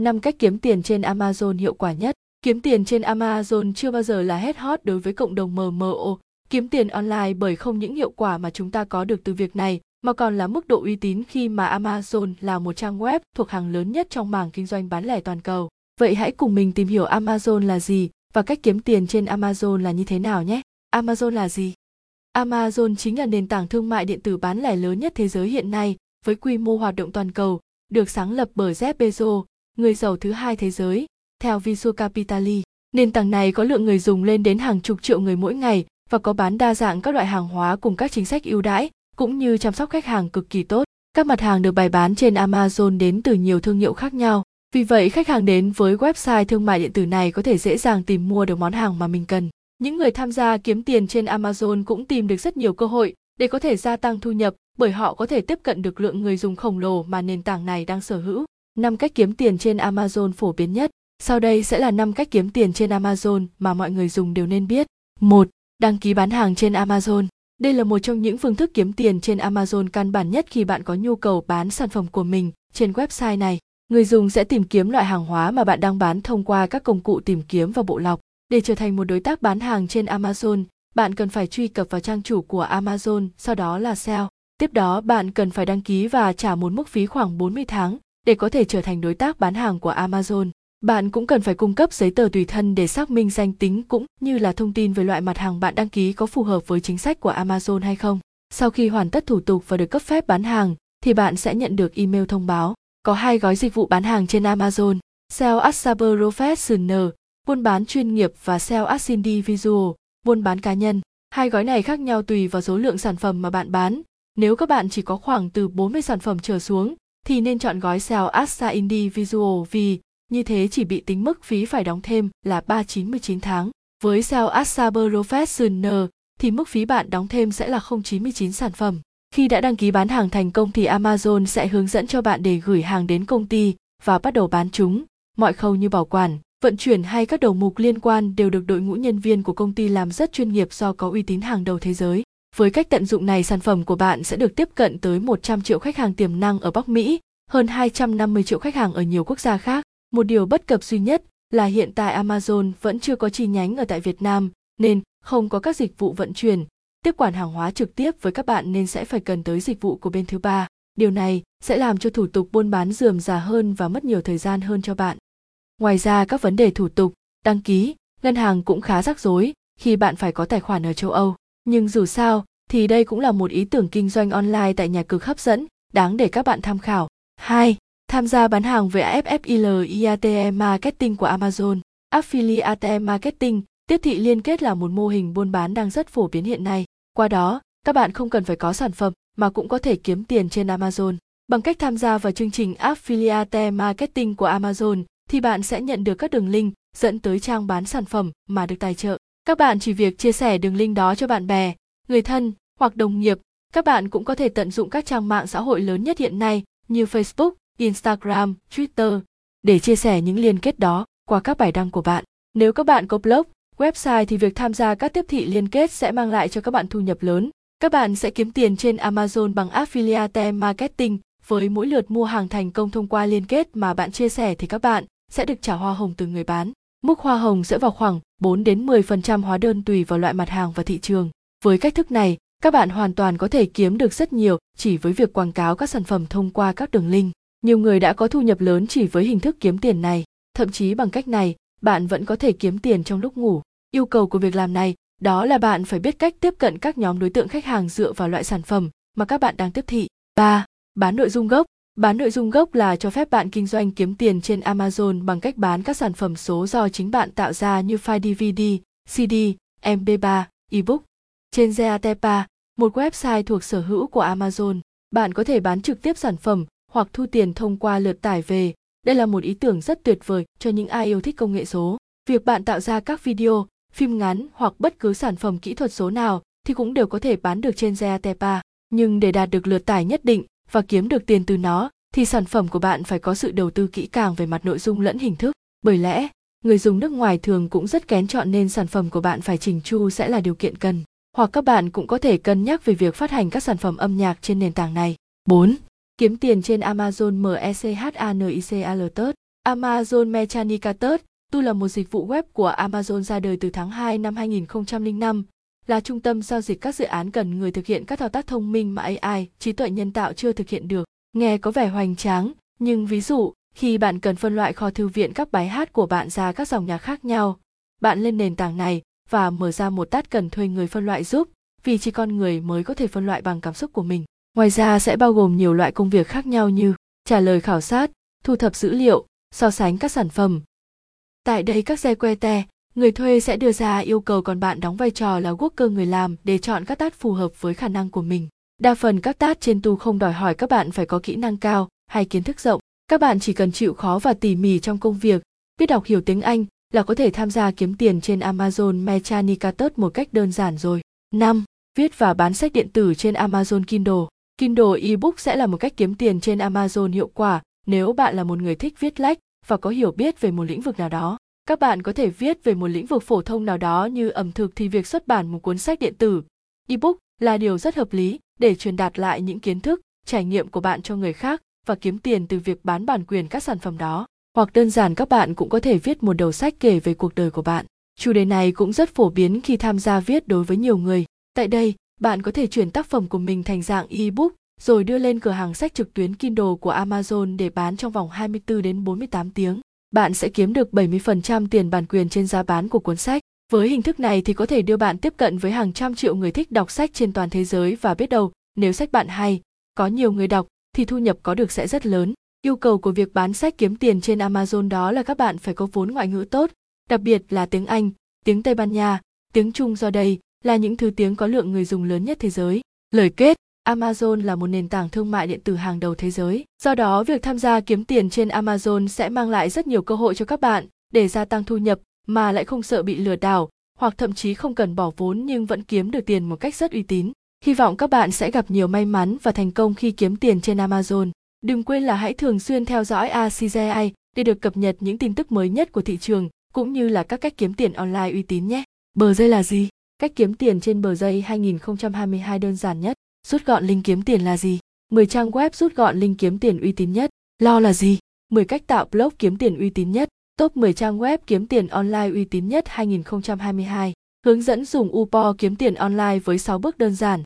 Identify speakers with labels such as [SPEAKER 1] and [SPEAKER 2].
[SPEAKER 1] 5 cách kiếm tiền trên Amazon hiệu quả nhất. Kiếm tiền trên Amazon chưa bao giờ là hết hot đối với cộng đồng MMO. Kiếm tiền online bởi không những hiệu quả mà chúng ta có được từ việc này, mà còn là mức độ uy tín khi mà Amazon là một trang web thuộc hàng lớn nhất trong mảng kinh doanh bán lẻ toàn cầu. Vậy hãy cùng mình tìm hiểu Amazon là gì và cách kiếm tiền trên Amazon là như thế nào nhé. Amazon là gì? Amazon chính là nền tảng thương mại điện tử bán lẻ lớn nhất thế giới hiện nay, với quy mô hoạt động toàn cầu, được sáng lập bởi Jeff Bezos, người giàu thứ hai thế giới, theo Visu Capitali. Nền tảng này có lượng người dùng lên đến hàng chục triệu người mỗi ngày và có bán đa dạng các loại hàng hóa cùng các chính sách ưu đãi, cũng như chăm sóc khách hàng cực kỳ tốt. Các mặt hàng được bày bán trên Amazon đến từ nhiều thương hiệu khác nhau. Vì vậy, khách hàng đến với website thương mại điện tử này có thể dễ dàng tìm mua được món hàng mà mình cần. Những người tham gia kiếm tiền trên Amazon cũng tìm được rất nhiều cơ hội để có thể gia tăng thu nhập bởi họ có thể tiếp cận được lượng người dùng khổng lồ mà nền tảng này đang sở hữu. 5 cách kiếm tiền trên Amazon phổ biến nhất. Sau đây sẽ là 5 cách kiếm tiền trên Amazon mà mọi người dùng đều nên biết. 1. Đăng ký bán hàng trên Amazon. Đây là một trong những phương thức kiếm tiền trên Amazon căn bản nhất khi bạn có nhu cầu bán sản phẩm của mình trên website này. Người dùng sẽ tìm kiếm loại hàng hóa mà bạn đang bán thông qua các công cụ tìm kiếm và bộ lọc. Để trở thành một đối tác bán hàng trên Amazon, bạn cần phải truy cập vào trang chủ của Amazon, sau đó là sell. Tiếp đó bạn cần phải đăng ký và trả một mức phí khoảng 40 tháng để có thể trở thành đối tác bán hàng của Amazon. Bạn cũng cần phải cung cấp giấy tờ tùy thân để xác minh danh tính cũng như là thông tin về loại mặt hàng bạn đăng ký có phù hợp với chính sách của Amazon hay không. Sau khi hoàn tất thủ tục và được cấp phép bán hàng, thì bạn sẽ nhận được email thông báo. Có hai gói dịch vụ bán hàng trên Amazon, Sell as Professional, buôn bán chuyên nghiệp và Sell as Individual, buôn bán cá nhân. Hai gói này khác nhau tùy vào số lượng sản phẩm mà bạn bán. Nếu các bạn chỉ có khoảng từ 40 sản phẩm trở xuống, thì nên chọn gói Sell as Individual vì như thế chỉ bị tính mức phí phải đóng thêm là 399 tháng. Với sale as Professional thì mức phí bạn đóng thêm sẽ là 099 sản phẩm. Khi đã đăng ký bán hàng thành công thì Amazon sẽ hướng dẫn cho bạn để gửi hàng đến công ty và bắt đầu bán chúng. Mọi khâu như bảo quản, vận chuyển hay các đầu mục liên quan đều được đội ngũ nhân viên của công ty làm rất chuyên nghiệp do có uy tín hàng đầu thế giới. Với cách tận dụng này, sản phẩm của bạn sẽ được tiếp cận tới 100 triệu khách hàng tiềm năng ở Bắc Mỹ, hơn 250 triệu khách hàng ở nhiều quốc gia khác. Một điều bất cập duy nhất là hiện tại Amazon vẫn chưa có chi nhánh ở tại Việt Nam, nên không có các dịch vụ vận chuyển, tiếp quản hàng hóa trực tiếp với các bạn nên sẽ phải cần tới dịch vụ của bên thứ ba. Điều này sẽ làm cho thủ tục buôn bán dườm già hơn và mất nhiều thời gian hơn cho bạn. Ngoài ra các vấn đề thủ tục, đăng ký, ngân hàng cũng khá rắc rối khi bạn phải có tài khoản ở châu Âu. Nhưng dù sao thì đây cũng là một ý tưởng kinh doanh online tại nhà cực hấp dẫn, đáng để các bạn tham khảo. 2. Tham gia bán hàng với AFFIL iatm Marketing của Amazon. Affiliate Marketing, tiếp thị liên kết là một mô hình buôn bán đang rất phổ biến hiện nay. Qua đó, các bạn không cần phải có sản phẩm mà cũng có thể kiếm tiền trên Amazon. Bằng cách tham gia vào chương trình Affiliate Marketing của Amazon thì bạn sẽ nhận được các đường link dẫn tới trang bán sản phẩm mà được tài trợ. Các bạn chỉ việc chia sẻ đường link đó cho bạn bè, người thân hoặc đồng nghiệp. Các bạn cũng có thể tận dụng các trang mạng xã hội lớn nhất hiện nay như Facebook, Instagram, Twitter để chia sẻ những liên kết đó qua các bài đăng của bạn. Nếu các bạn có blog, website thì việc tham gia các tiếp thị liên kết sẽ mang lại cho các bạn thu nhập lớn. Các bạn sẽ kiếm tiền trên Amazon bằng affiliate marketing với mỗi lượt mua hàng thành công thông qua liên kết mà bạn chia sẻ thì các bạn sẽ được trả hoa hồng từ người bán. Mức hoa hồng sẽ vào khoảng 4 đến 10% hóa đơn tùy vào loại mặt hàng và thị trường. Với cách thức này, các bạn hoàn toàn có thể kiếm được rất nhiều chỉ với việc quảng cáo các sản phẩm thông qua các đường link. Nhiều người đã có thu nhập lớn chỉ với hình thức kiếm tiền này, thậm chí bằng cách này, bạn vẫn có thể kiếm tiền trong lúc ngủ. Yêu cầu của việc làm này đó là bạn phải biết cách tiếp cận các nhóm đối tượng khách hàng dựa vào loại sản phẩm mà các bạn đang tiếp thị. 3. Bán nội dung gốc. Bán nội dung gốc là cho phép bạn kinh doanh kiếm tiền trên Amazon bằng cách bán các sản phẩm số do chính bạn tạo ra như file DVD, CD, MP3, ebook. Trên Zeatepa, một website thuộc sở hữu của Amazon, bạn có thể bán trực tiếp sản phẩm hoặc thu tiền thông qua lượt tải về. Đây là một ý tưởng rất tuyệt vời cho những ai yêu thích công nghệ số. Việc bạn tạo ra các video, phim ngắn hoặc bất cứ sản phẩm kỹ thuật số nào thì cũng đều có thể bán được trên Zeatepa. Nhưng để đạt được lượt tải nhất định và kiếm được tiền từ nó thì sản phẩm của bạn phải có sự đầu tư kỹ càng về mặt nội dung lẫn hình thức. Bởi lẽ, người dùng nước ngoài thường cũng rất kén chọn nên sản phẩm của bạn phải chỉnh chu sẽ là điều kiện cần. Hoặc các bạn cũng có thể cân nhắc về việc phát hành các sản phẩm âm nhạc trên nền tảng này. 4. Kiếm tiền trên Amazon MECHANICALTERT Amazon Mechanicatus Tu là một dịch vụ web của Amazon ra đời từ tháng 2 năm 2005, là trung tâm giao dịch các dự án cần người thực hiện các thao tác thông minh mà AI, trí tuệ nhân tạo chưa thực hiện được. Nghe có vẻ hoành tráng, nhưng ví dụ, khi bạn cần phân loại kho thư viện các bài hát của bạn ra các dòng nhạc khác nhau, bạn lên nền tảng này và mở ra một tát cần thuê người phân loại giúp, vì chỉ con người mới có thể phân loại bằng cảm xúc của mình. Ngoài ra sẽ bao gồm nhiều loại công việc khác nhau như trả lời khảo sát, thu thập dữ liệu, so sánh các sản phẩm. Tại đây các xe que te, người thuê sẽ đưa ra yêu cầu còn bạn đóng vai trò là worker người làm để chọn các tát phù hợp với khả năng của mình. Đa phần các tát trên tu không đòi hỏi các bạn phải có kỹ năng cao hay kiến thức rộng. Các bạn chỉ cần chịu khó và tỉ mỉ trong công việc, biết đọc hiểu tiếng Anh là có thể tham gia kiếm tiền trên Amazon Mechanicatus một cách đơn giản rồi. 5. Viết và bán sách điện tử trên Amazon Kindle. Kindle ebook sẽ là một cách kiếm tiền trên Amazon hiệu quả nếu bạn là một người thích viết lách và có hiểu biết về một lĩnh vực nào đó. Các bạn có thể viết về một lĩnh vực phổ thông nào đó như ẩm thực thì việc xuất bản một cuốn sách điện tử, ebook là điều rất hợp lý để truyền đạt lại những kiến thức, trải nghiệm của bạn cho người khác và kiếm tiền từ việc bán bản quyền các sản phẩm đó. Hoặc đơn giản các bạn cũng có thể viết một đầu sách kể về cuộc đời của bạn. Chủ đề này cũng rất phổ biến khi tham gia viết đối với nhiều người. Tại đây, bạn có thể chuyển tác phẩm của mình thành dạng ebook rồi đưa lên cửa hàng sách trực tuyến Kindle của Amazon để bán trong vòng 24 đến 48 tiếng. Bạn sẽ kiếm được 70% tiền bản quyền trên giá bán của cuốn sách. Với hình thức này thì có thể đưa bạn tiếp cận với hàng trăm triệu người thích đọc sách trên toàn thế giới và biết đâu, nếu sách bạn hay, có nhiều người đọc thì thu nhập có được sẽ rất lớn. Yêu cầu của việc bán sách kiếm tiền trên Amazon đó là các bạn phải có vốn ngoại ngữ tốt, đặc biệt là tiếng Anh, tiếng Tây Ban Nha, tiếng Trung do đây là những thứ tiếng có lượng người dùng lớn nhất thế giới. Lời kết Amazon là một nền tảng thương mại điện tử hàng đầu thế giới. Do đó, việc tham gia kiếm tiền trên Amazon sẽ mang lại rất nhiều cơ hội cho các bạn để gia tăng thu nhập mà lại không sợ bị lừa đảo hoặc thậm chí không cần bỏ vốn nhưng vẫn kiếm được tiền một cách rất uy tín. Hy vọng các bạn sẽ gặp nhiều may mắn và thành công khi kiếm tiền trên Amazon. Đừng quên là hãy thường xuyên theo dõi ACGI để được cập nhật những tin tức mới nhất của thị trường cũng như là các cách kiếm tiền online uy tín nhé. Bờ dây là gì? Cách kiếm tiền trên bờ dây 2022 đơn giản nhất. Rút gọn link kiếm tiền là gì? 10 trang web rút gọn link kiếm tiền uy tín nhất. Lo là gì? 10 cách tạo blog kiếm tiền uy tín nhất. Top 10 trang web kiếm tiền online uy tín nhất 2022. Hướng dẫn dùng Upo kiếm tiền online với 6 bước đơn giản.